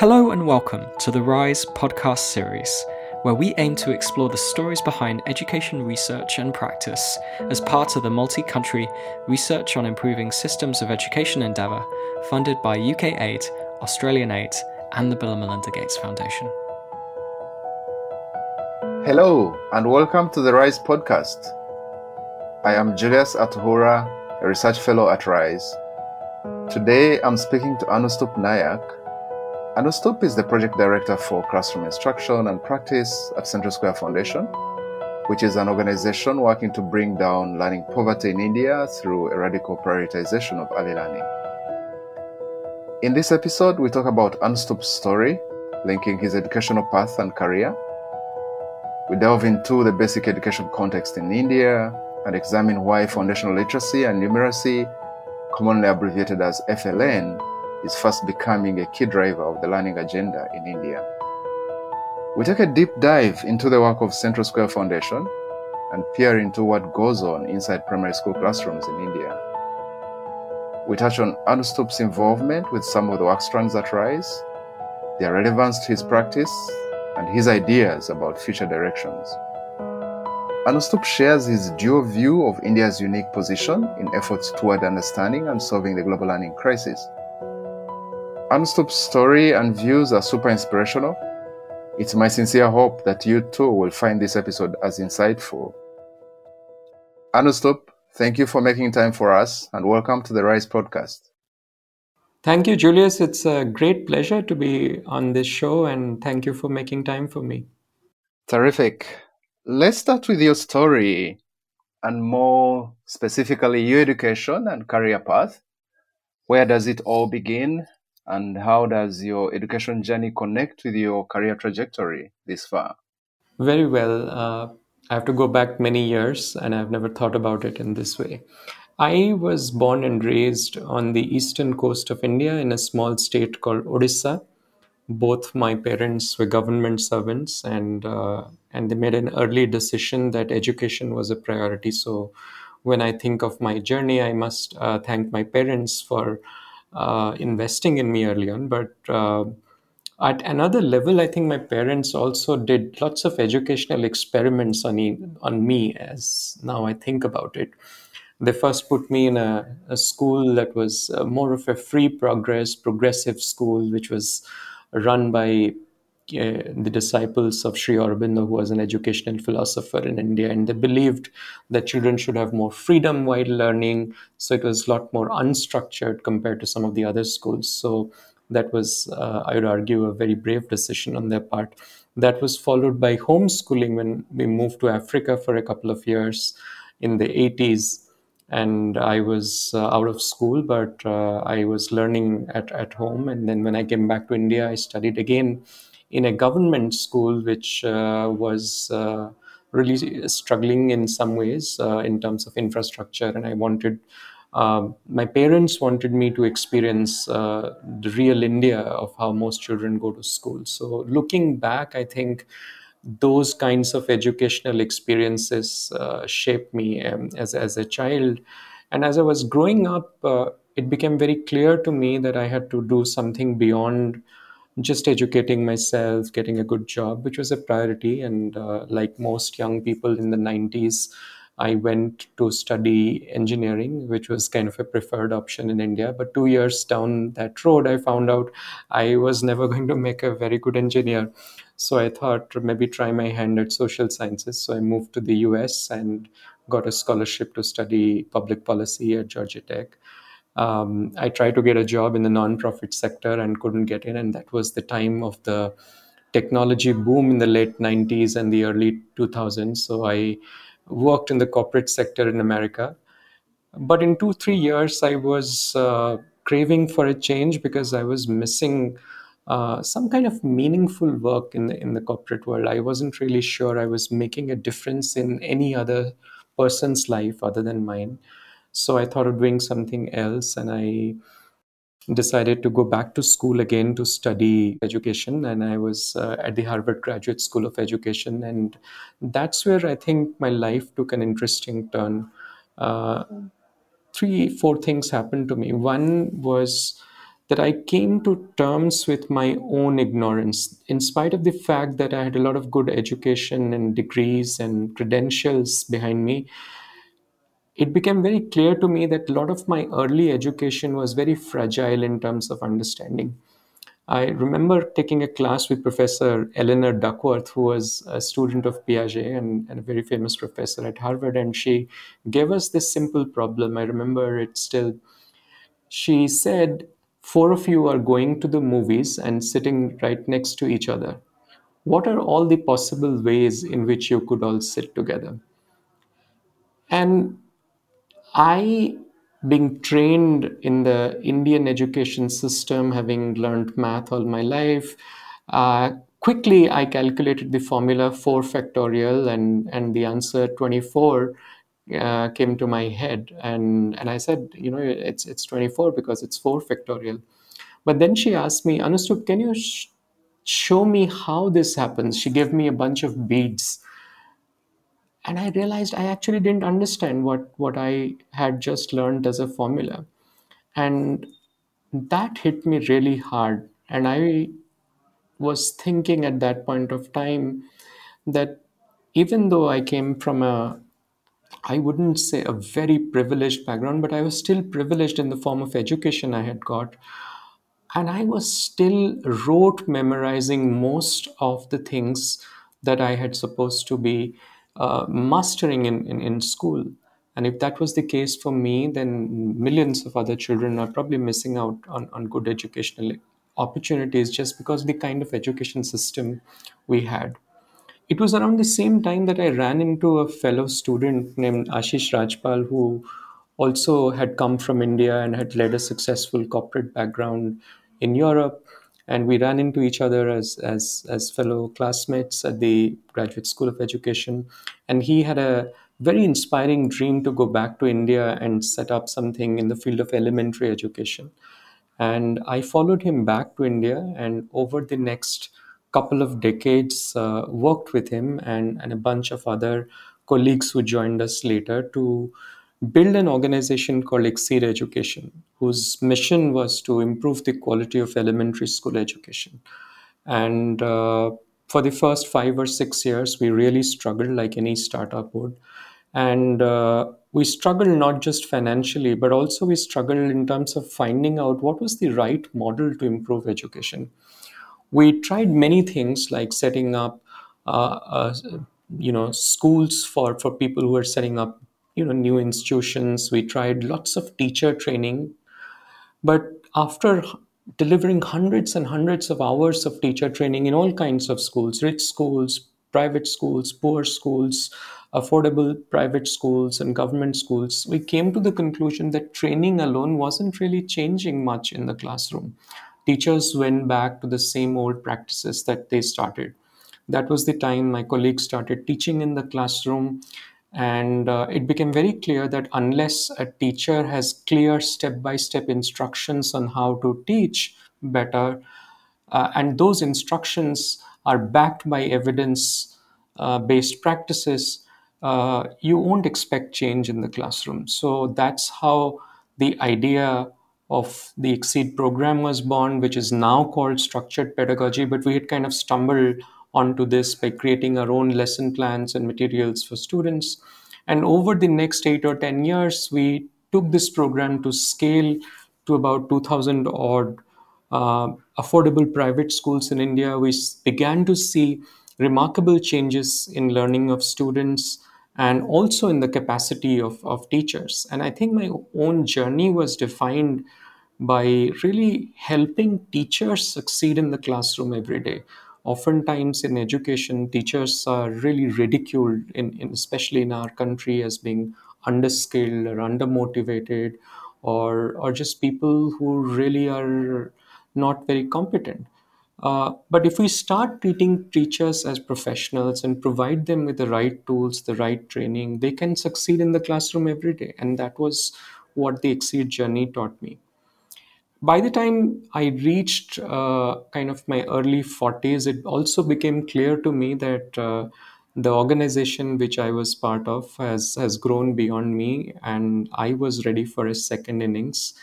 Hello and welcome to the Rise podcast series, where we aim to explore the stories behind education research and practice as part of the multi country Research on Improving Systems of Education endeavour funded by UK Aid, Australian Aid, and the Bill and Melinda Gates Foundation. Hello, and welcome to the Rise podcast. I am Julius Atuhurra, a research fellow at Rise. Today I'm speaking to Anustup Nayak, Anustup is the project director for classroom instruction and practice at Central Square Foundation, which is an organization working to bring down learning poverty in India through a radical prioritization of early learning. In this episode, we talk about Anustup's story, linking his educational path and career. We delve into the basic education context in India and examine why foundational literacy and numeracy, commonly abbreviated as FLN, is fast becoming a key driver of the learning agenda in India. We take a deep dive into the work of Central Square Foundation and peer into what goes on inside primary school classrooms in India. We touch on Anustup's involvement with some of the work strands that rise, their relevance to his practice, and his ideas about future directions. Anustup shares his dual view of India's unique position in efforts toward understanding and solving the global learning crisis. Anustup's story and views are super inspirational. It's my sincere hope that you too will find this episode as insightful. Anustup, thank you for making time for us and welcome to the Rise podcast. Thank you, Julius. It's a great pleasure to be on this show and thank you for making time for me. Terrific. Let's start with your story and more specifically your education and career path. Where does it all begin and how does your education journey connect with your career trajectory this far? Very well. Uh, I have to go back many years, and I've never thought about it in this way. I was born and raised on the eastern coast of India in a small state called Odisha. Both my parents were government servants, and uh, and they made an early decision that education was a priority. So, when I think of my journey, I must uh, thank my parents for uh, investing in me early on. But uh, at another level, I think my parents also did lots of educational experiments on me, on me as now I think about it. They first put me in a, a school that was uh, more of a free progress, progressive school, which was run by the disciples of Sri Aurobindo, who was an educational philosopher in India, and they believed that children should have more freedom while learning. So it was a lot more unstructured compared to some of the other schools. So that was, uh, I would argue, a very brave decision on their part. That was followed by homeschooling when we moved to Africa for a couple of years in the 80s and I was uh, out of school, but uh, I was learning at, at home. And then when I came back to India, I studied again in a government school, which uh, was uh, really struggling in some ways uh, in terms of infrastructure. And I wanted, um, my parents wanted me to experience uh, the real India of how most children go to school. So looking back, I think those kinds of educational experiences uh, shaped me um, as, as a child. And as I was growing up, uh, it became very clear to me that I had to do something beyond just educating myself, getting a good job, which was a priority. And uh, like most young people in the 90s, I went to study engineering, which was kind of a preferred option in India. But two years down that road, I found out I was never going to make a very good engineer. So I thought maybe try my hand at social sciences. So I moved to the US and got a scholarship to study public policy at Georgia Tech. Um, I tried to get a job in the nonprofit sector and couldn't get in, and that was the time of the technology boom in the late 90s and the early 2000s. So I worked in the corporate sector in America. But in two, three years, I was uh, craving for a change because I was missing uh, some kind of meaningful work in the in the corporate world. I wasn't really sure I was making a difference in any other person's life other than mine. So I thought of doing something else and I decided to go back to school again to study education and i was uh, at the harvard graduate school of education and that's where i think my life took an interesting turn uh, three four things happened to me one was that I came to terms with my own ignorance, in spite of the fact that I had a lot of good education and degrees and credentials behind me. It became very clear to me that a lot of my early education was very fragile in terms of understanding. I remember taking a class with Professor Eleanor Duckworth, who was a student of Piaget and, and, a very famous professor at Harvard. And she gave us this simple problem. I remember it still. She said, Four of you are going to the movies and sitting right next to each other. What are all the possible ways in which you could all sit together? And I being trained in the Indian education system, having learned math all my life, uh, quickly I calculated the formula 4 factorial and, and the answer 24 uh, came to my head. And, and I said, you know, it's, it's 24 because it's 4 factorial. But then she asked me, Anustup, can you sh- show me how this happens? She gave me a bunch of beads and i realized i actually didn't understand what what i had just learned as a formula. And that hit me really hard. And i was thinking at that point of time that even though i came from a i wouldn't say a very privileged background but i was still privileged in the form of education i had got. And i was still rote memorizing most of the things that i had supposed to be uh, mastering in, in, in school. And if that was the case for me, then millions of other children are probably missing out on, on good educational opportunities just because the kind of education system we had. It was around the same time that I ran into a fellow student named Ashish Rajpal, who also had come from India and had led a successful corporate background in Europe and we ran into each other as as as fellow classmates at the graduate school of education. And he had a very inspiring dream to go back to india and set up something in the field of elementary education. And i followed him back to india and over the next couple of decades uh, worked with him and, and a bunch of other colleagues who joined us later to build an organization called XSEED Education, whose mission was to improve the quality of elementary school education. And uh, for the first five or six years, we really struggled like any startup would. And uh, we struggled not just financially, but also we struggled in terms of finding out what was the right model to improve education. We tried many things like setting up, uh, uh you know, schools for, for people who are setting up you know new institutions. We tried lots of teacher training but after delivering hundreds and hundreds of hours of teacher training in all kinds of schools rich schools private schools poor schools affordable private schools and government schools we came to the conclusion that training alone wasn't really changing much in the classroom. Teachers went back to the same old practices that they started. That was the time my colleagues started teaching in the classroom and uh, it became very clear that unless a teacher has clear step by step instructions on how to teach better, uh, and those instructions are backed by evidence uh, based practices, uh, you won't expect change in the classroom. So that's how the idea of the XSEED program was born, which is now called structured pedagogy, but we had kind of stumbled onto this by creating our own lesson plans and materials for students. And over the next eight or 10 years, we took this program to scale to about 2,000 odd uh, affordable private schools in India. We began to see remarkable changes in learning of students and also in the capacity of, of teachers. And I think my own journey was defined by really helping teachers succeed in the classroom every day oftentimes in education, teachers are really ridiculed, in, in, especially in our country, as being underskilled or undermotivated, or or just people who really are not very competent. Uh, but if we start treating teachers as professionals and provide them with the right tools, the right training, they can succeed in the classroom every day. And that was what the XSEED journey taught me by the time I reached uh, kind of my early 40s, it also became clear to me that uh, the organization which I was part of has, has grown beyond me, and I was ready for a second innings.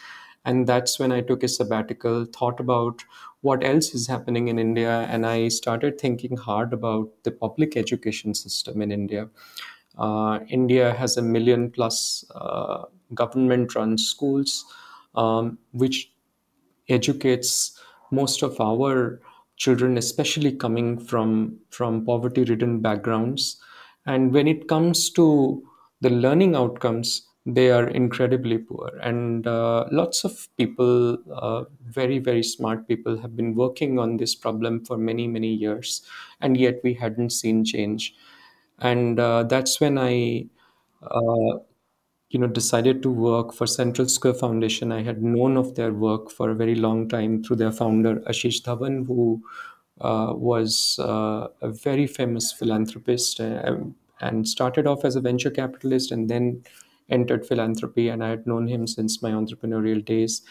And that's when I took a sabbatical, thought about what else is happening in India, and I started thinking hard about the public education system in India. Uh, India has a million plus uh, government run schools, um, which educates most of our children, especially coming from, from poverty ridden backgrounds. And when it comes to the learning outcomes, they are incredibly poor. And uh, lots of people, uh, very, very smart people, have been working on this problem for many, many years. And yet we hadn't seen change and uh, that's when I, uh, you know, decided to work for Central Square Foundation. I had known of their work for a very long time through their founder Ashish Dhawan, who uh, was uh, a very famous philanthropist uh, and started off as a venture capitalist and then entered philanthropy. And I had known him since my entrepreneurial days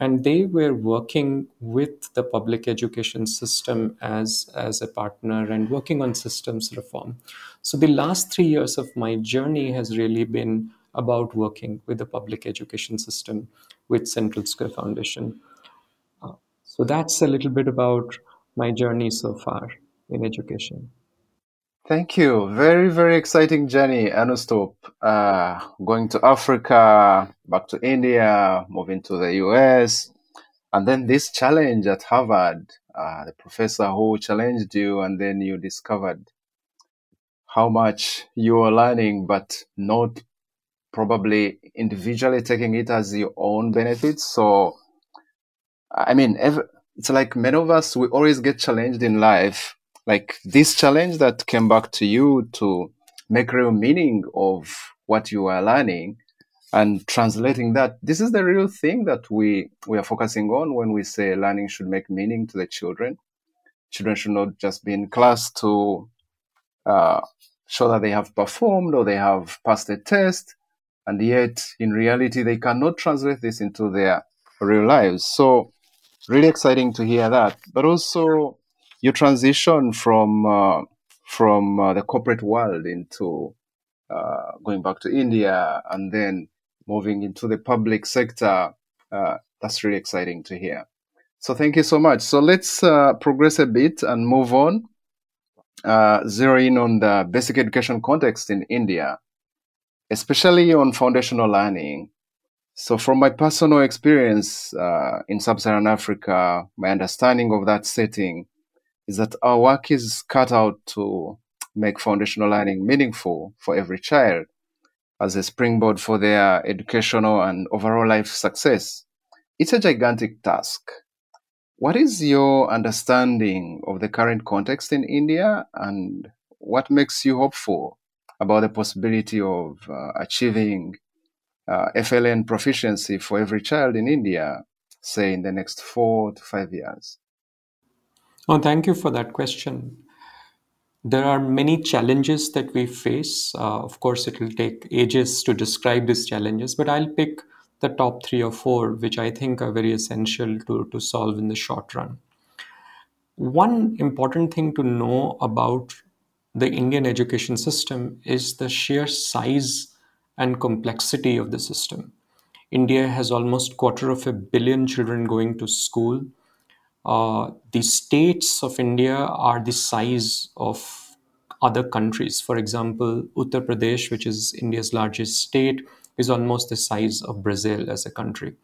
and they were working with the public education system as as a partner and working on systems reform so the last 3 years of my journey has really been about working with the public education system with central square foundation Uh, so that's a little bit about my journey so far in education Thank you. Very, very exciting journey, Anustup. Uh, going to Africa, back to India, moving to the US, and then this challenge at Harvard, uh, the professor who challenged you, and then you discovered how much you were learning, but not probably individually taking it as your own benefits. So, I mean, every, it's like many of us, we always get challenged in life. Like this challenge that came back to you to make real meaning of what you are learning and translating that this is the real thing that we we are focusing on when we say learning should make meaning to the children. Children should not just be in class to uh, show that they have performed or they have passed a test and yet in reality they cannot translate this into their real lives so really exciting to hear that but also you transition from uh, from uh, the corporate world into uh, going back to India and then moving into the public sector. Uh, that's really exciting to hear. So thank you so much. So let's uh, progress a bit and move on. Uh, zero in on the basic education context in India, especially on foundational learning. So, from my personal experience uh, in sub Saharan Africa, my understanding of that setting is that our work is cut out to make foundational learning meaningful for every child as a springboard for their educational and overall life success. It's a gigantic task. What is your understanding of the current context in India and what makes you hopeful about the possibility of uh, achieving uh, FLN proficiency for every child in India, say in the next four to five years? Oh, thank you for that question. There are many challenges that we face. Uh, of course, it will take ages to describe these challenges, but I'll pick the top three or four, which I think are very essential to, to solve in the short run. One important thing to know about the Indian education system is the sheer size and complexity of the system. India has almost quarter of a billion children going to school uh, the states of India are the size of other countries. For example, Uttar Pradesh, which is India's largest state, is almost the size of Brazil as a country.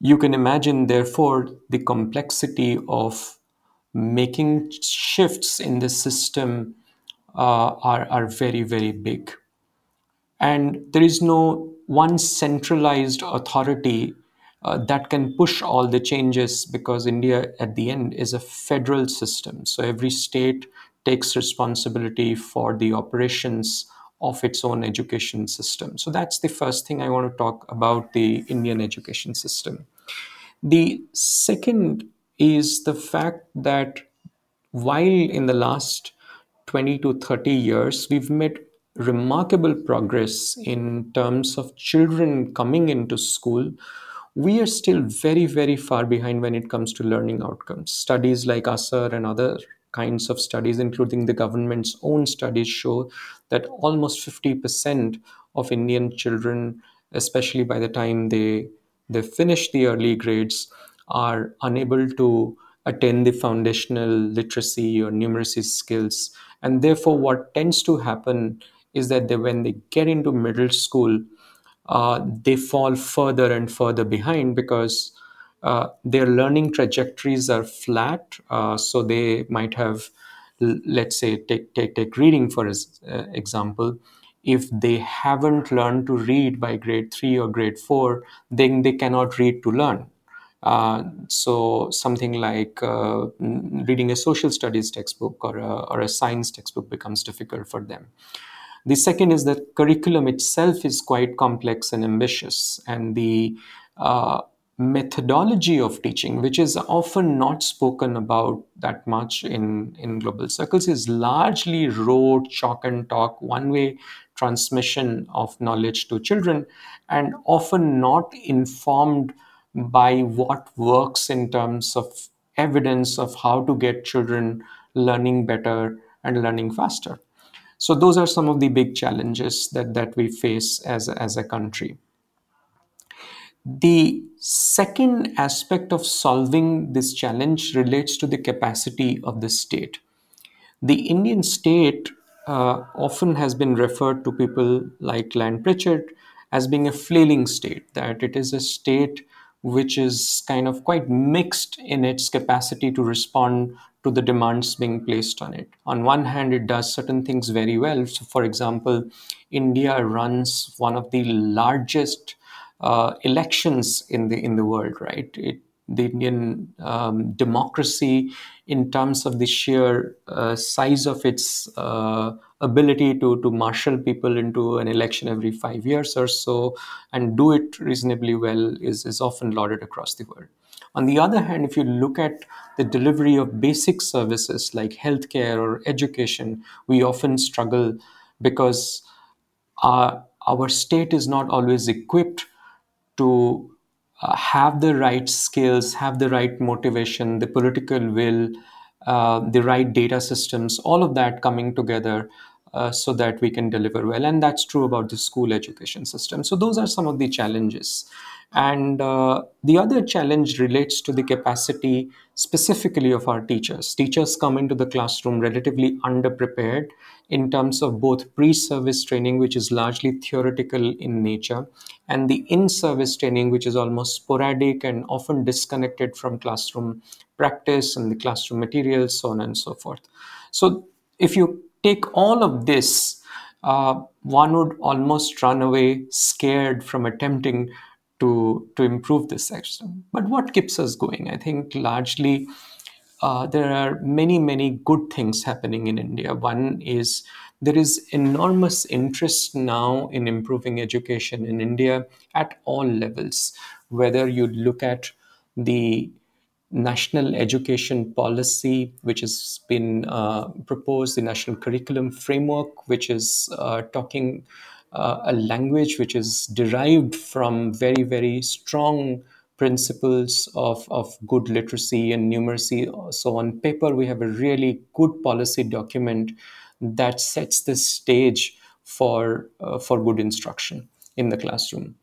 You can imagine, therefore, the complexity of making shifts in the system uh, are, are very, very big. And there is no one centralized authority uh, that can push all the changes because India, at the end, is a federal system. So every state takes responsibility for the operations of its own education system. So that's the first thing I want to talk about the Indian education system. The second is the fact that while in the last 20 to 30 years, we've made remarkable progress in terms of children coming into school we are still very, very far behind when it comes to learning outcomes. Studies like ASER and other kinds of studies, including the government's own studies, show that almost 50% of Indian children, especially by the time they they finish the early grades are unable to attain the foundational literacy or numeracy skills. And therefore, what tends to happen is that they, when they get into middle school, uh, they fall further and further behind because uh, their learning trajectories are flat. Uh, so they might have, let's say, take, take, take reading for uh, example. If they haven't learned to read by grade three or grade four, then they cannot read to learn. Uh, so something like uh, reading a social studies textbook or a, or a science textbook becomes difficult for them. The second is that curriculum itself is quite complex and ambitious, and the uh, methodology of teaching, which is often not spoken about that much in, in global circles, is largely rote, chalk and talk, one way transmission of knowledge to children, and often not informed by what works in terms of evidence of how to get children learning better and learning faster. So those are some of the big challenges that, that we face as, as a country. The second aspect of solving this challenge relates to the capacity of the state. The Indian state uh, often has been referred to people like Lant Pritchett as being a flailing state, that it is a state which is kind of quite mixed in its capacity to respond to the demands being placed on it. On one hand, it does certain things very well. So, for example, India runs one of the largest uh, elections in the in the world, right? It, the Indian um, democracy, in terms of the sheer uh, size of its uh, ability to to marshal people into an election every five years or so, and do it reasonably well, is is often lauded across the world. On the other hand, if you look at the delivery of basic services like healthcare or education, we often struggle because our, our state is not always equipped to uh, have the right skills, have the right motivation, the political will, uh, the right data systems, all of that coming together uh, so that we can deliver well. And that's true about the school education system. So, those are some of the challenges. And uh, the other challenge relates to the capacity specifically of our teachers. Teachers come into the classroom relatively underprepared in terms of both pre service training, which is largely theoretical in nature, and the in service training, which is almost sporadic and often disconnected from classroom practice and the classroom materials, so on and so forth. So, if you take all of this, uh, one would almost run away scared from attempting to to improve this system. But what keeps us going? I think largely uh, there are many many good things happening in India. One is there is enormous interest now in improving education in India at all levels. Whether you look at the national education policy, which has been uh, proposed, the national curriculum framework, which is uh, talking uh, a language which is derived from very, very strong principles of, of good literacy and numeracy. So, on paper, we have a really good policy document that sets the stage for, uh, for good instruction in the classroom.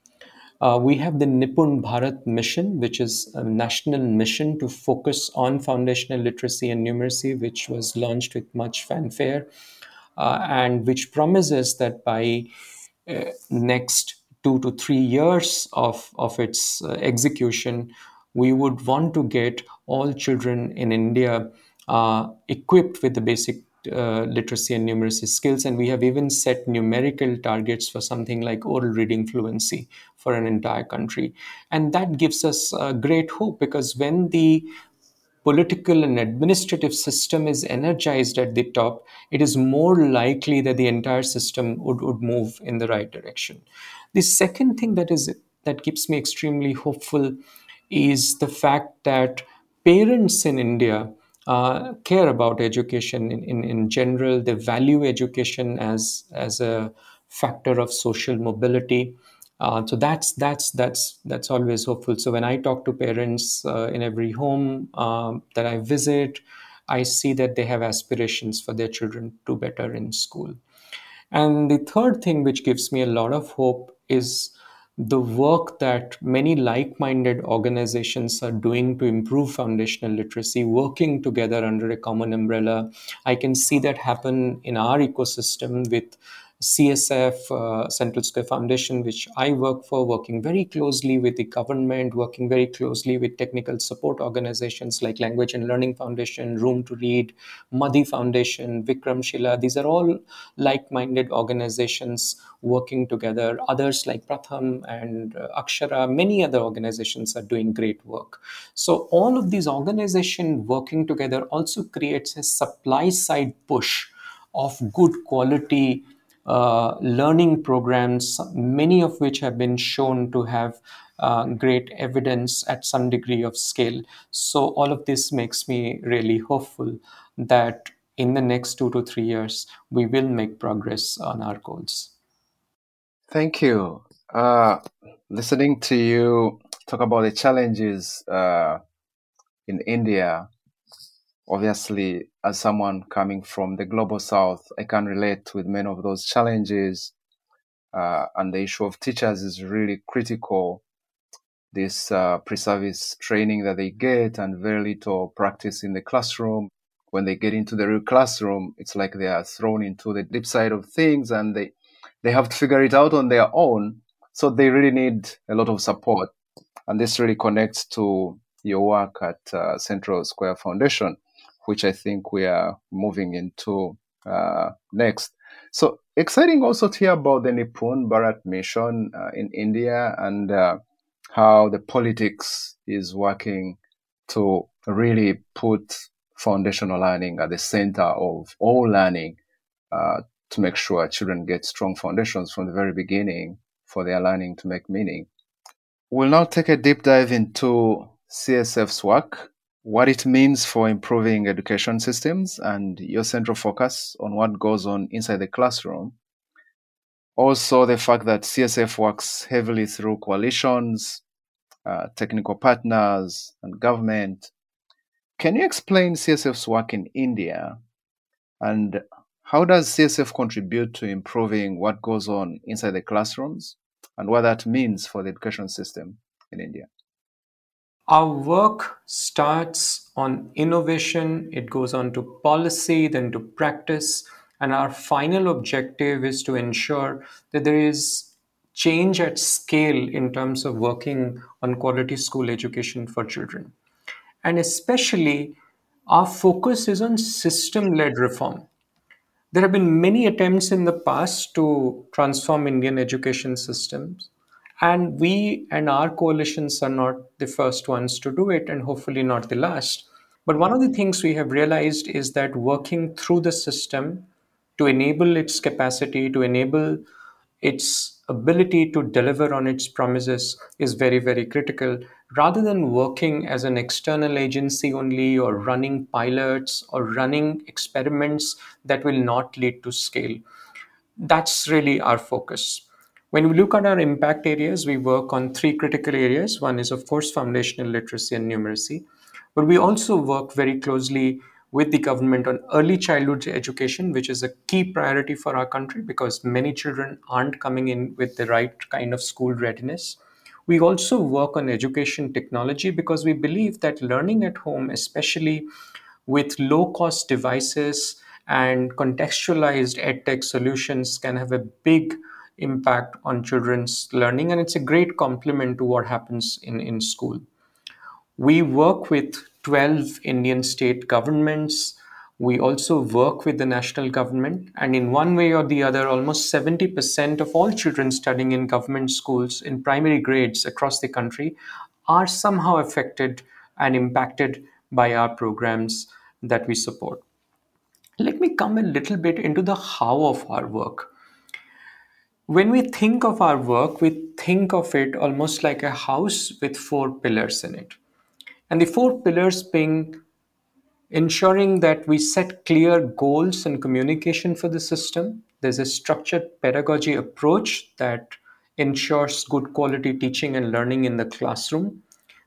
Uh, we have the Nipun Bharat mission, which is a national mission to focus on foundational literacy and numeracy, which was launched with much fanfare, uh, and which promises that by uh, next two to three years of, of its uh, execution, we would want to get all children in India uh, equipped with the basic literacy and numeracy skills. And we have even set numerical targets for something like oral reading fluency for an entire country. And that gives us uh, great hope because when the political and administrative system is energized at the top, it is more likely that the entire system would, would move in the right direction. The second thing that is that keeps me extremely hopeful is the fact that parents in India uh, care about education in, in, in general. They value education as, as a factor of social mobility. Uh, so that's that's that's that's always hopeful. So when I talk to parents uh, in every home um, that I visit, I see that they have aspirations for their children to better in school. And the third thing which gives me a lot of hope is the work that many like minded organizations are doing to improve foundational literacy, working together under a common umbrella. I can see that happen in our ecosystem with CSF, uh, Central Square Foundation, which I work for, working very closely with the government, working very closely with technical support organizations like Language and Learning Foundation, Room to Read, Madhi Foundation, Vikramshila. These are all like minded organizations working together. Others like Pratham and uh, Akshara, many other organizations are doing great work. So, all of these organizations working together also creates a supply side push of good quality uh, learning programs, many of which have been shown to have uh, great evidence at some degree of scale. So, all of this makes me really hopeful that in the next two to three years, we will make progress on our goals. Thank you. Uh, listening to you talk about the challenges uh, in India obviously, as someone coming from the global south, I can relate with many of those challenges. Uh, and the issue of teachers is really critical. This uh, pre service training that they get and very little practice in the classroom. When they get into the real classroom, it's like they are thrown into the deep side of things and they, they have to figure it out on their own. So they really need a lot of support. And this really connects to your work at uh, Central Square Foundation which I think we are moving into uh, next. So exciting also to hear about the Nipun Bharat mission uh, in India and uh, how the politics is working to really put foundational learning at the center of all learning uh, to make sure children get strong foundations from the very beginning for their learning to make meaning. We'll now take a deep dive into CSF's work what it means for improving education systems and your central focus on what goes on inside the classroom. Also, the fact that CSF works heavily through coalitions, uh, technical partners, and government. Can you explain CSF's work in India and how does CSF contribute to improving what goes on inside the classrooms and what that means for the education system in India? Our work starts on innovation, it goes on to policy, then to practice, and our final objective is to ensure that there is change at scale in terms of working on quality school education for children. And especially, our focus is on system led reform. There have been many attempts in the past to transform Indian education systems. And we and our coalitions are not the first ones to do it, and hopefully not the last. But one of the things we have realized is that working through the system to enable its capacity, to enable its ability to deliver on its promises is very, very critical. Rather than working as an external agency only, or running pilots, or running experiments that will not lead to scale. That's really our focus. When we look at our impact areas, we work on three critical areas. One is, of course, foundational literacy and numeracy. But we also work very closely with the government on early childhood education, which is a key priority for our country because many children aren't coming in with the right kind of school readiness. We also work on education technology because we believe that learning at home, especially with low cost devices and contextualized edtech solutions, can have a big impact on children's learning and it's a great complement to what happens in, in school. We work with 12 Indian state governments. We also work with the national government, and in one way or the other, almost 70% of all children studying in government schools in primary grades across the country are somehow affected and impacted by our programs that we support. Let me come a little bit into the how of our work. When we think of our work, we think of it almost like a house with four pillars in it. And the four pillars being ensuring that we set clear goals and communication for the system. There's a structured pedagogy approach that ensures good quality teaching and learning in the classroom.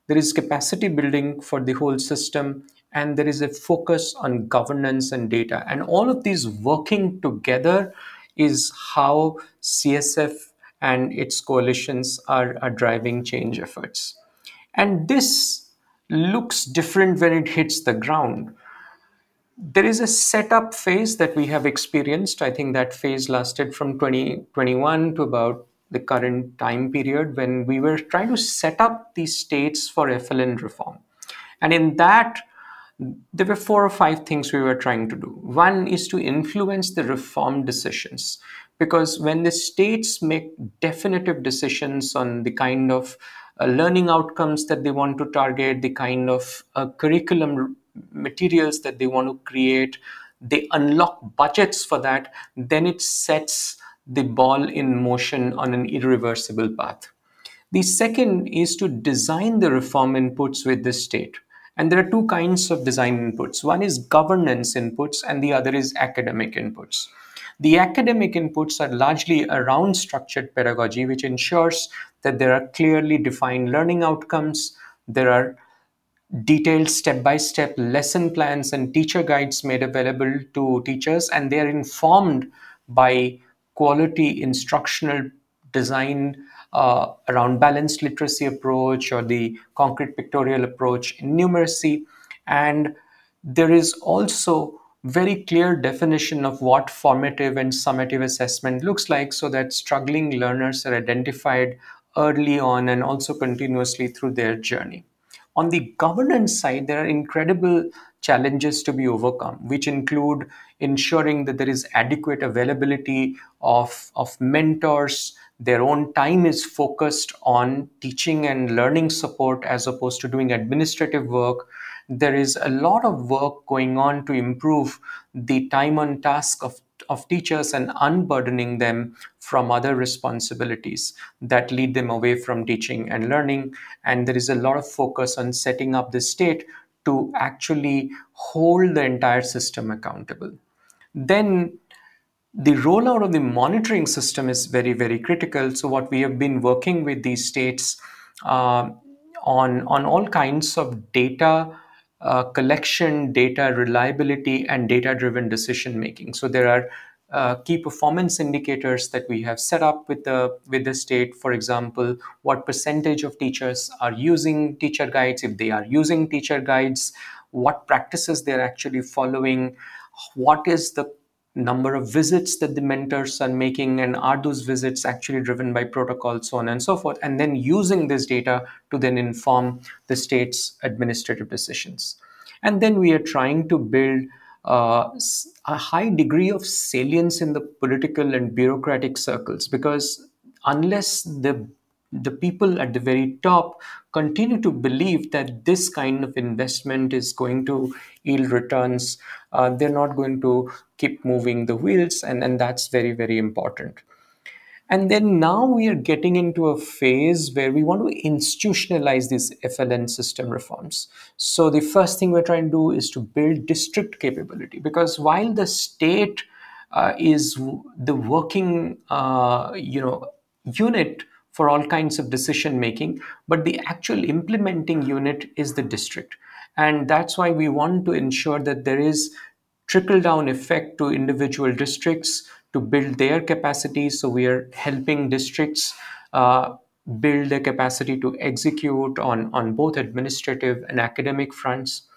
There is capacity building for the whole system, and there is a focus on governance and data. And all of these working together is how CSF and its coalitions are, are driving change efforts. And this looks different when it hits the ground. There is a setup phase that we have experienced. I think that phase lasted from 2021 to about the current time period when we were trying to set up these states for FLN reform. And in that, there were four or five things we were trying to do. One is to influence the reform decisions, because when the states make definitive decisions on the kind of uh, learning outcomes that they want to target, the kind of uh, curriculum materials that they want to create, they unlock budgets for that, then it sets the ball in motion on an irreversible path. The second is to design the reform inputs with the state. And there are two kinds of design inputs one is governance inputs, and the other is academic inputs. The academic inputs are largely around structured pedagogy, which ensures that there are clearly defined learning outcomes, there are detailed step by step lesson plans and teacher guides made available to teachers, and they are informed by quality instructional design uh, around balanced literacy approach or the concrete pictorial approach in numeracy. And there is also very clear definition of what formative and summative assessment looks like so that struggling learners are identified early on and also continuously through their journey. On the governance side, there are incredible challenges to be overcome, which include ensuring that there is adequate availability of, of mentors, their own time is focused on teaching and learning support as opposed to doing administrative work. There is a lot of work going on to improve the time on task of, of teachers and unburdening them from other responsibilities that lead them away from teaching and learning. And there is a lot of focus on setting up the state to actually hold the entire system accountable. Then the rollout of the monitoring system is very, very critical. So, what we have been working with these states uh, on, on all kinds of data uh, collection, data reliability, and data driven decision making. So, there are uh, key performance indicators that we have set up with the with the state for example what percentage of teachers are using teacher guides if they are using teacher guides what practices they're actually following what is the number of visits that the mentors are making and are those visits actually driven by protocol so on and so forth and then using this data to then inform the state's administrative decisions. And then we are trying to build uh, a high degree of salience in the political and bureaucratic circles because unless the the people at the very top continue to believe that this kind of investment is going to yield returns, uh, they're not going to keep moving the wheels, and, and that's very, very important. And then now we are getting into a phase where we want to institutionalize these FLN system reforms. So the first thing we're trying to do is to build district capability because while the state uh, is the working, uh, you know, unit for all kinds of decision making, but the actual implementing unit is the district. And that's why we want to ensure that there is trickle down effect to individual districts to build their capacity. So we are helping districts uh, build their capacity to execute on, on both administrative and academic fronts.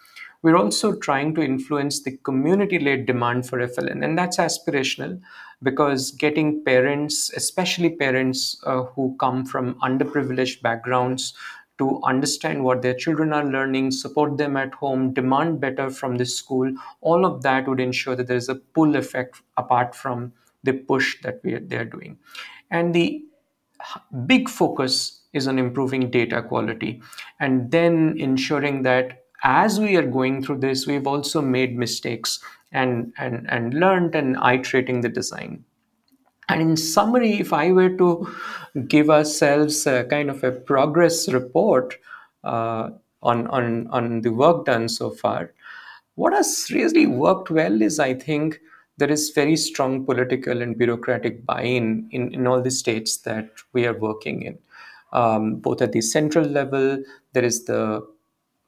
We're also trying to influence the community led demand for FLN, and that's aspirational because getting parents, especially parents uh, who come from underprivileged backgrounds, to understand what their children are learning, support them at home, demand better from the school, all of that would ensure that there is a pull effect apart from the push that we are, they are doing. And the big focus is on improving data quality and then ensuring that as we are going through this, we've also made mistakes and, and, and learned and iterating the design. And in summary, if I were to give ourselves a kind of a progress report uh, on, on, on the work done so far, what has really worked well is, I think, there is very strong political and bureaucratic buy-in in, in all the states that we are working in. Um, both at the central level, there is the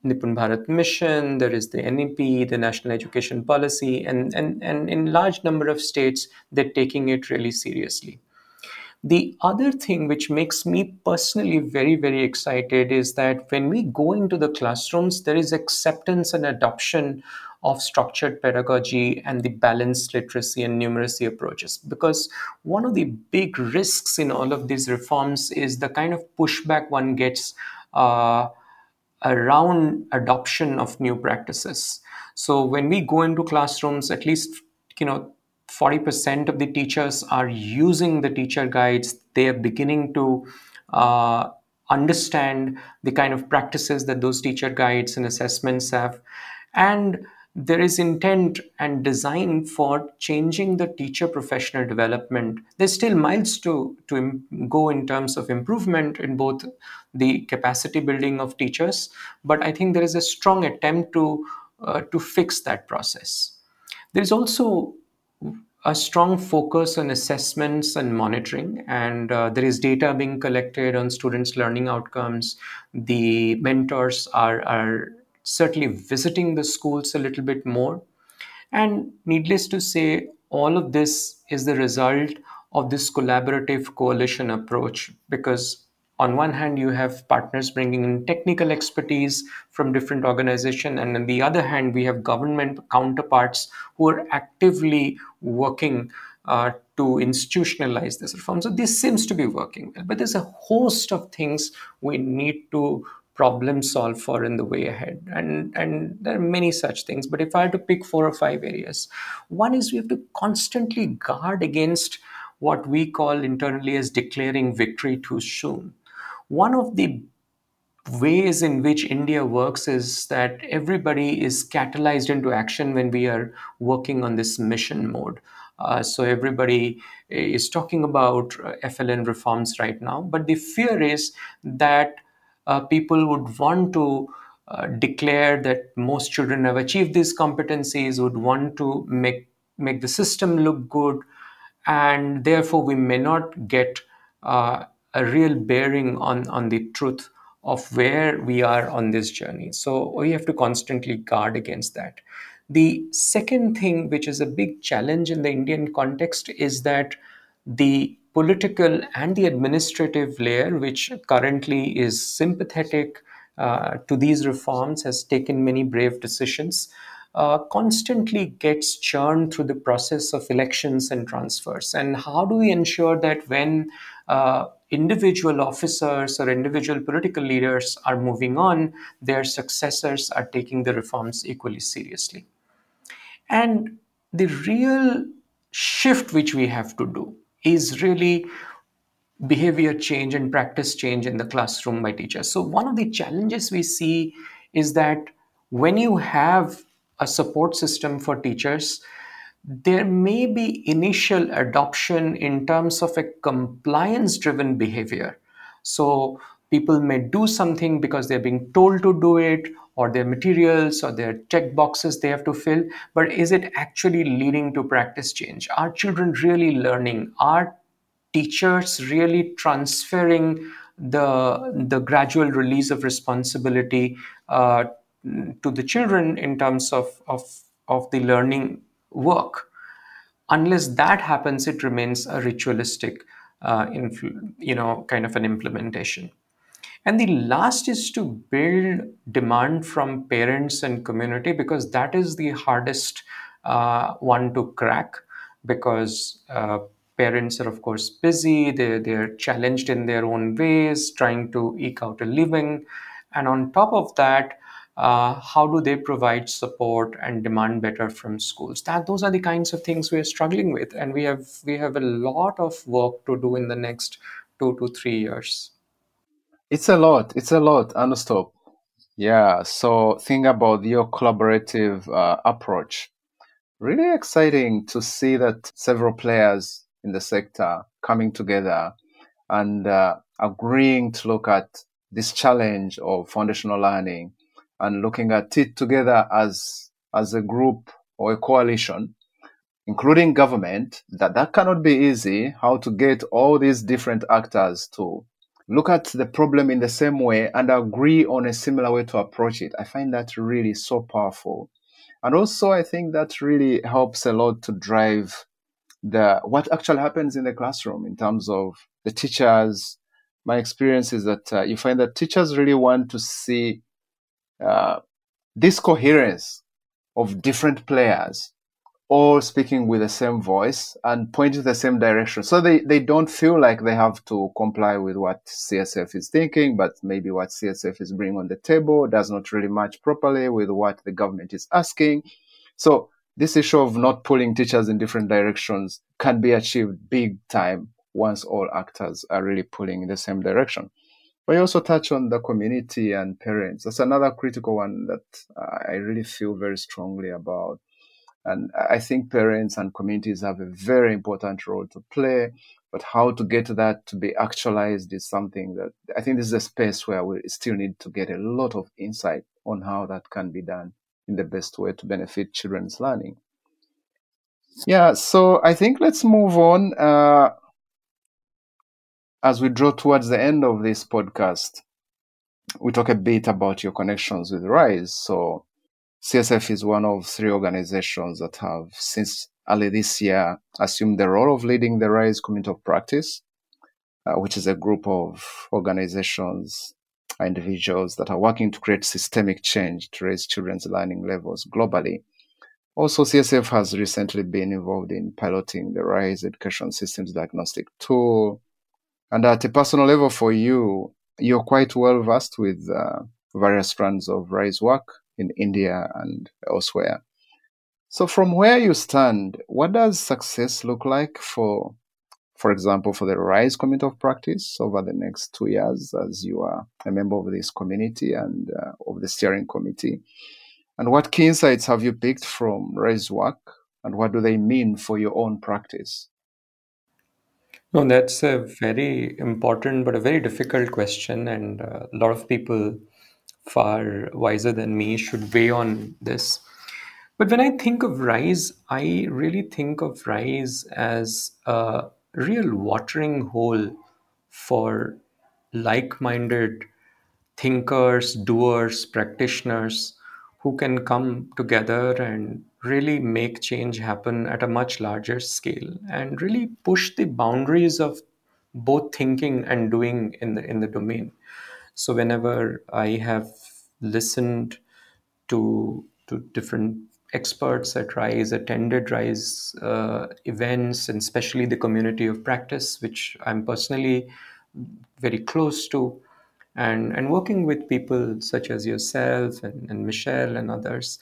Nipun Bharat Mission, there is the NEP, the National Education Policy, and, and, and in large number of states, they're taking it really seriously. The other thing which makes me personally very, very excited is that when we go into the classrooms, there is acceptance and adoption of structured pedagogy and the balanced literacy and numeracy approaches. Because one of the big risks in all of these reforms is the kind of pushback one gets uh, around adoption of new practices. So when we go into classrooms, at least you know 40% of the teachers are using the teacher guides. They are beginning to uh, understand the kind of practices that those teacher guides and assessments have. And there is intent and design for changing the teacher professional development. There's still miles to, to go in terms of improvement in both the capacity building of teachers, but I think there is a strong attempt to, uh, to fix that process. There's also a strong focus on assessments and monitoring, and uh, there is data being collected on students' learning outcomes. The mentors are, are certainly visiting the schools a little bit more. And needless to say, all of this is the result of this collaborative coalition approach because on one hand you have partners bringing in technical expertise from different organizations and on the other hand we have government counterparts who are actively working uh, to institutionalize this reform so this seems to be working well but there's a host of things we need to problem solve for in the way ahead and and there are many such things but if i had to pick four or five areas one is we have to constantly guard against what we call internally as declaring victory too soon one of the ways in which India works is that everybody is catalyzed into action when we are working on this mission mode. Uh, so everybody is talking about FLN reforms right now, but the fear is that uh, people would want to uh, declare that most children have achieved these competencies, would want to make make the system look good, and therefore we may not get uh, a real bearing on on the truth of where we are on this journey. So we have to constantly guard against that. The second thing, which is a big challenge in the Indian context, is that the political and the administrative layer, which currently is sympathetic uh, to these reforms, has taken many brave decisions, uh, constantly gets churned through the process of elections and transfers. And how do we ensure that when uh, individual officers or individual political leaders are moving on, their successors are taking the reforms equally seriously? And the real shift which we have to do is really behavior change and practice change in the classroom by teachers. So, one of the challenges we see is that when you have a support system for teachers, there may be initial adoption in terms of a compliance driven behavior. So, people may do something because they're being told to do it or their materials or their check boxes they have to fill. But is it actually leading to practice change? Are children really learning? Are teachers really transferring the the gradual release of responsibility uh, to the children in terms of, of of the learning work? Unless that happens it remains a ritualistic uh, you know kind of an implementation and the last is to build demand from parents and community because that is the hardest uh, one to crack because uh, parents are of course busy. They're, they're challenged in their own ways trying to eke out a living. And on top of that uh, how do they provide support and demand better from schools? That those are the kinds of things we're struggling with. And we have we have a lot of work to do in the next two to three years it's a lot. It's a lot. Anustup. Yeah. So think about your collaborative uh, approach. Really exciting to see that several players in the sector coming together and uh, agreeing to look at this challenge of foundational learning and looking at it together as as a group or a coalition including government that that cannot be easy how to get all these different actors to look at the problem in the same way and agree on a similar way to approach it. I find that really so powerful. And also, I think that really helps a lot to drive the what actually happens in the classroom in terms of the teachers, my experience is that uh, you find that teachers really want to see uh, this coherence of different players all speaking with the same voice and pointing the same direction. So they, they don't feel like they have to comply with what CSF is thinking, but maybe what CSF is bringing on the table does not really match properly with what the government is asking. So this issue of not pulling teachers in different directions can be achieved big time once all actors are really pulling in the same direction. But you also touch on the community and parents. That's another critical one that uh, I really feel very strongly about. And I think parents and communities have a very important role to play. But how to get that to be actualized is something that I think this is a space where we still need to get a lot of insight on how that can be done in the best way to benefit children's learning. Yeah, so I think let's move on uh, as we draw towards the end of this podcast. We talk a bit about your connections with Rise. So CSF is one of three organizations that have, since early this year, assumed the role of leading the Rise Community of Practice, uh, which is a group of organizations and individuals that are working to create systemic change to raise children's learning levels globally. Also, CSF has recently been involved in piloting the RISE education systems diagnostic tool. And at a personal level for you, you're quite well versed with uh, various strands of RISE work in India and elsewhere. So, from where you stand, what does success look like for for example, for the RISE community of practice over the next two years as you are a member of this community and uh, of the steering committee? And what key insights have you picked from RISE work and what do they mean for your own practice? No, that's a very important but a very difficult question, and uh, a lot of people far wiser than me should weigh on this. But when I think of Rise, I really think of Rise as a real watering hole for like minded thinkers, doers, practitioners who can come together and really make change happen at a much larger scale and really push the boundaries of both thinking and doing in the in the domain so whenever i have listened to to different experts at RISE attended RISE uh, events, and especially the community of practice, which I'm personally very close to, and, and working with people such as yourself and, and Michelle and others,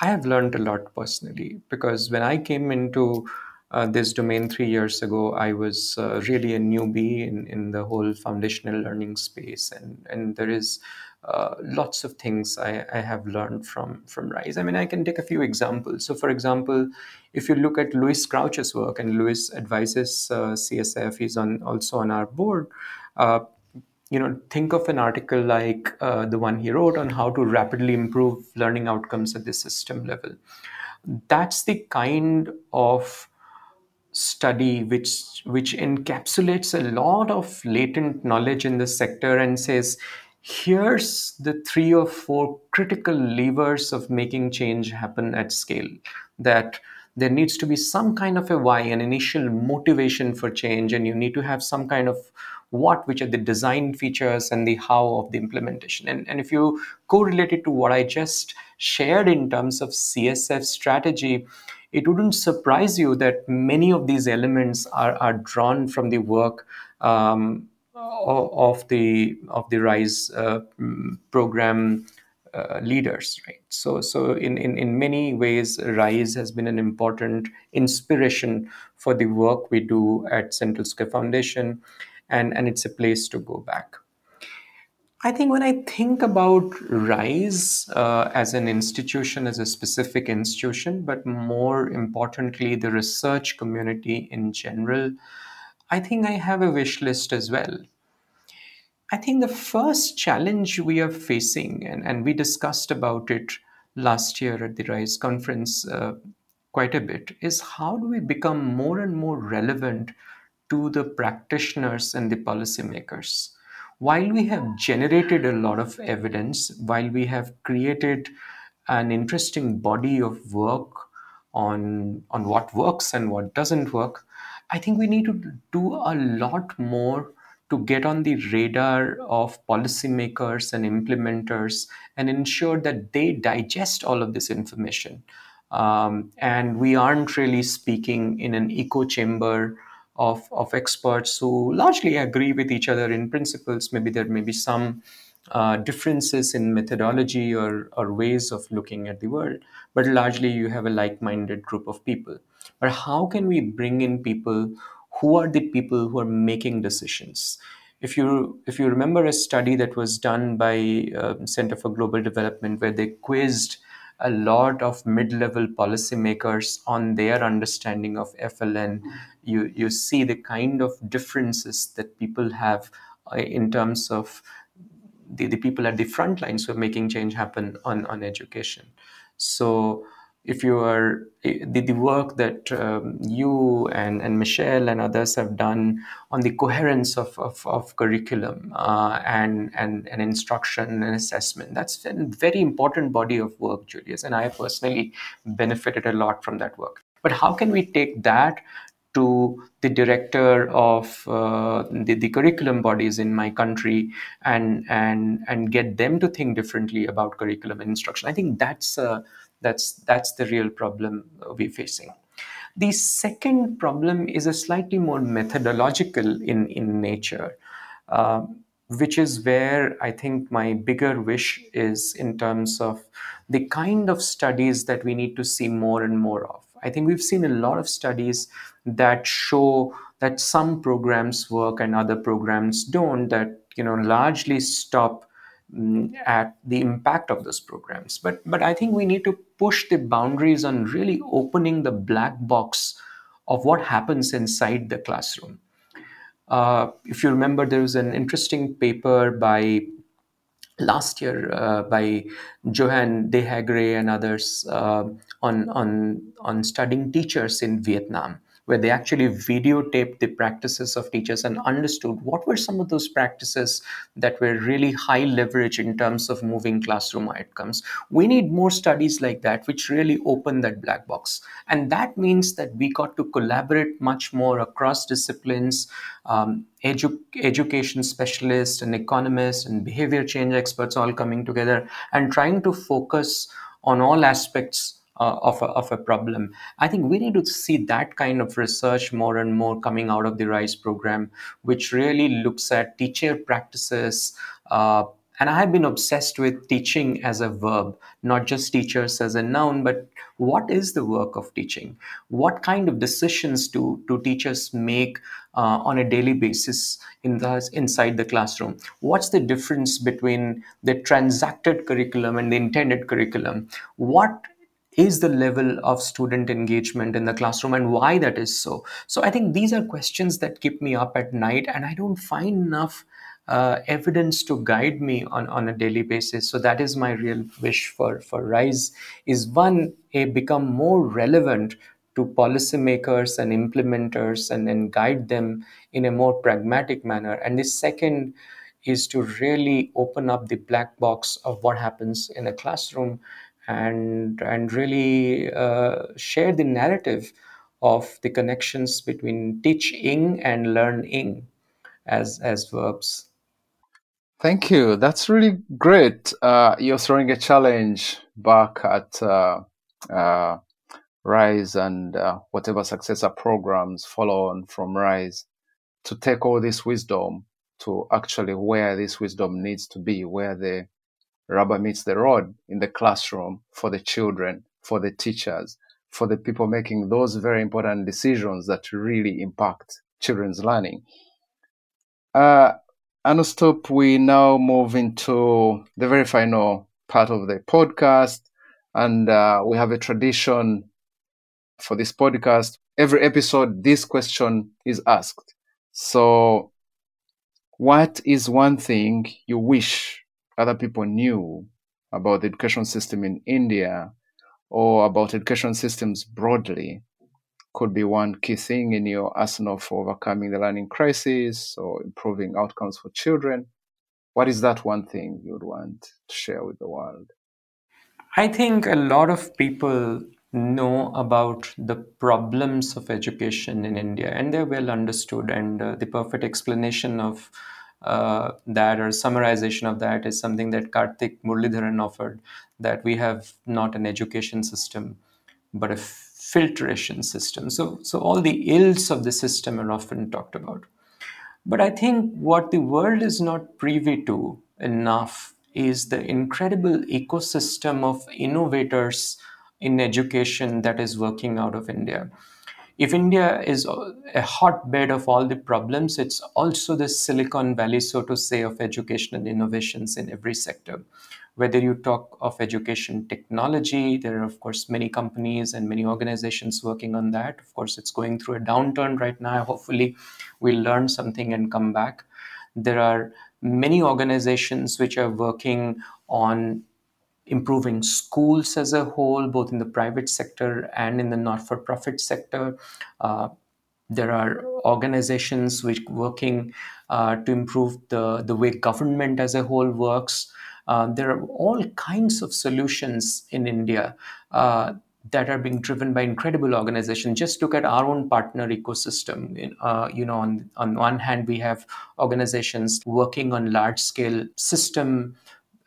I have learned a lot personally. Because when I came into uh, this domain three years ago, I was uh, really a newbie in, in the whole foundational learning space, and, and there is uh, lots of things I, I, have learned from from Rise. I mean, I can take a few examples. So, for example, if you look at Luis Crouch's work, and Luis advises uh, CSF, he's on also on our board. Uh, you know, think of an article like uh, the one he wrote on how to rapidly improve learning outcomes at the system level. That's the kind of study which which encapsulates a lot of latent knowledge in the sector and says here's the three or four critical levers of making change happen at scale that there needs to be some kind of a why an initial motivation for change and you need to have some kind of what which are the design features and the how of the implementation. And, and if you correlate it to what i just shared in terms of csf strategy it wouldn't surprise you that many of these elements are, are drawn from the work um, of the of the rise uh, program uh, leaders right? So so in, in in many ways rise has been an important inspiration for the work we do at central square foundation and and it's a place to go back I think when I think about RISE uh, as an institution, as a specific institution, but more importantly, the research community in general, I think I have a wish list as well. I think the first challenge we are facing, and, and we discussed about it last year at the RISE conference uh, quite a bit, is how do we become more and more relevant to the practitioners and the policymakers? While we have generated a lot of evidence, while we have created an interesting body of work on, on what works and what doesn't work, I think we need to do a lot more to get on the radar of policymakers and implementers and ensure that they digest all of this information. Um, and we aren't really speaking in an echo chamber of, of experts who largely agree with each other in principles. Maybe there may be some uh, differences in methodology or, or ways of looking at the world, but largely you have a like minded group of people. But how can we bring in people who are the people who are making decisions? If you if you remember a study that was done by uh, Center for Global Development, where they quizzed a lot of mid-level policymakers on their understanding of FLN, you you see the kind of differences that people have uh, in terms of the, the people at the front lines who are making change happen on, on education. So if you are the, the work that um, you and, and Michelle and others have done on the coherence of, of, of curriculum uh, and, and, and instruction and assessment, that's a very important body of work, Julius. And I personally benefited a lot from that work. But how can we take that to the director of uh, the, the curriculum bodies in my country and and and get them to think differently about curriculum and instruction. I think that's uh, that's that's the real problem we're facing. The second problem is a slightly more methodological in in nature. Uh, which is where I think my bigger wish is in terms of the kind of studies that we need to see more and more of. I think we've seen a lot of studies that show that some programs work and other programs don't that you know largely stop mm, at the impact of those programs. But but i think we need to push the boundaries on really opening the black box of what happens inside the classroom. Uh, if you remember there was an interesting paper by last year uh, by Joan DeJaeghere and others uh, on, on, on studying teachers in Vietnam where they actually videotaped the practices of teachers and understood what were some of those practices that were really high leverage in terms of moving classroom outcomes. We need more studies like that, which really open that black box. And that means that we got to collaborate much more across disciplines, um, edu- education specialists and economists and behavior change experts all coming together and trying to focus on all aspects uh, of, a, of a problem. I think we need to see that kind of research more and more coming out of the RISE program, which really looks at teacher practices. Uh, and I have been obsessed with teaching as a verb, not just teachers as a noun, but what is the work of teaching? What kind of decisions do, do teachers make uh, on a daily basis in the, inside the classroom? What's the difference between the transacted curriculum and the intended curriculum? What is the level of student engagement in the classroom and why that is so? So i think these are questions that keep me up at night and i don't find enough uh, evidence to guide me on, on a daily basis. So that is my real wish for for rise is one a become more relevant to policymakers and implementers and then guide them in a more pragmatic manner. And the second is to really open up the black box of what happens in a classroom and and really uh, share the narrative of the connections between teaching and learning as as verbs. Thank you. That's really great. Uh, you're throwing a challenge back at uh, uh Rise and uh, whatever successor programs follow on from Rise to take all this wisdom to actually where this wisdom needs to be, where the rubber meets the road in the classroom for the children, for the teachers, for the people making those very important decisions that really impact children's learning. Uh, Anustup, we now move into the very final part of the podcast, and uh, we have a tradition for this podcast. Every episode, this question is asked. So, what is one thing you wish other people knew about the education system in India or about education systems broadly could be one key thing in your arsenal for overcoming the learning crisis or improving outcomes for children. What is that one thing you'd want to share with the world? I think a lot of people know about the problems of education in India, and they're well understood. And uh, the perfect explanation of uh, that or summarization of that is something that Karthik Muralidharan offered that we have not an education system, but a filtration system. So, so all the ills of the system are often talked about. But I think what the world is not privy to enough is the incredible ecosystem of innovators in education that is working out of India. If India is a hotbed of all the problems, it's also the Silicon Valley, so to say, of educational innovations in every sector. Whether you talk of education technology, there are, of course, many companies and many organizations working on that. Of course, it's going through a downturn right now. Hopefully, we'll learn something and come back. There are many organizations which are working on improving schools as a whole, both in the private sector and in the not-for-profit sector. Uh, there are organizations which working uh, to improve the, the way government as a whole works. Uh, there are all kinds of solutions in India uh, that are being driven by incredible organizations. Just look at our own partner ecosystem. Uh, you know, on, on one hand, we have organizations working on large scale system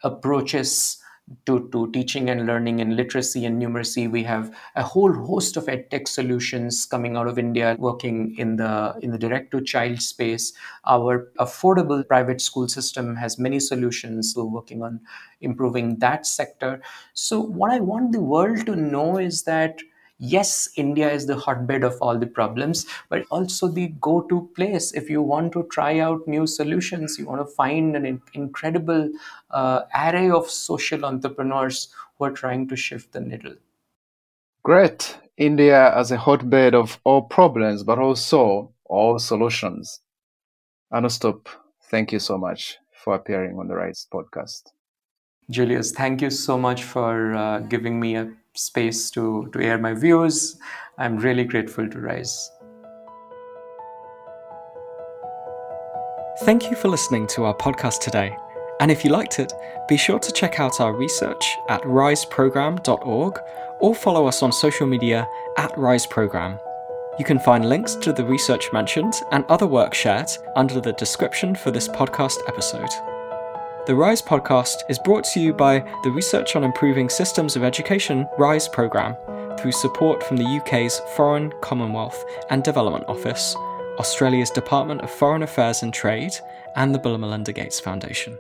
approaches to, to teaching and learning and literacy and numeracy. We have a whole host of edtech solutions coming out of India working in the in the direct to child space. Our affordable private school system has many solutions. We're working on improving that sector. So what I want the world to know is that yes, India is the hotbed of all the problems, but also the go to place. If you want to try out new solutions, you want to find an in- incredible uh, array of social entrepreneurs who are trying to shift the needle. Great. India as a hotbed of all problems, but also all solutions. Anustup, thank you so much for appearing on the Rise podcast. Julius, thank you so much for uh, giving me a space to, to air my views. I'm really grateful to Rise. Thank you for listening to our podcast today. And if you liked it, be sure to check out our research at riseprogram.org or follow us on social media at riseprogram. You can find links to the research mentioned and other work shared under the description for this podcast episode. The RISE podcast is brought to you by the Research on Improving Systems of Education RISE programme through support from the UK's Foreign, Commonwealth and Development Office, Australia's Department of Foreign Affairs and Trade, and the Bill and Melinda Gates Foundation.